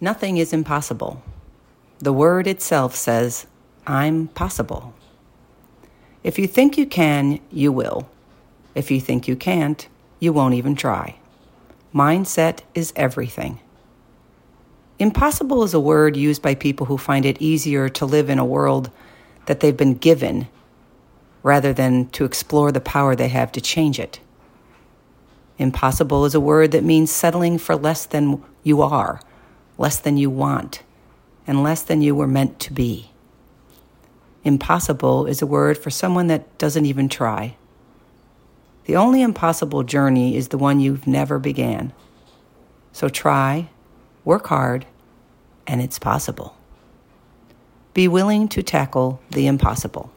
Nothing is impossible. The word itself says, I'm possible. If you think you can, you will. If you think you can't, you won't even try. Mindset is everything. Impossible is a word used by people who find it easier to live in a world that they've been given rather than to explore the power they have to change it. Impossible is a word that means settling for less than you are, less than you want, and less than you were meant to be. Impossible is a word for someone that doesn't even try. The only impossible journey is the one you've never began. So try, work hard, and it's possible. Be willing to tackle the impossible.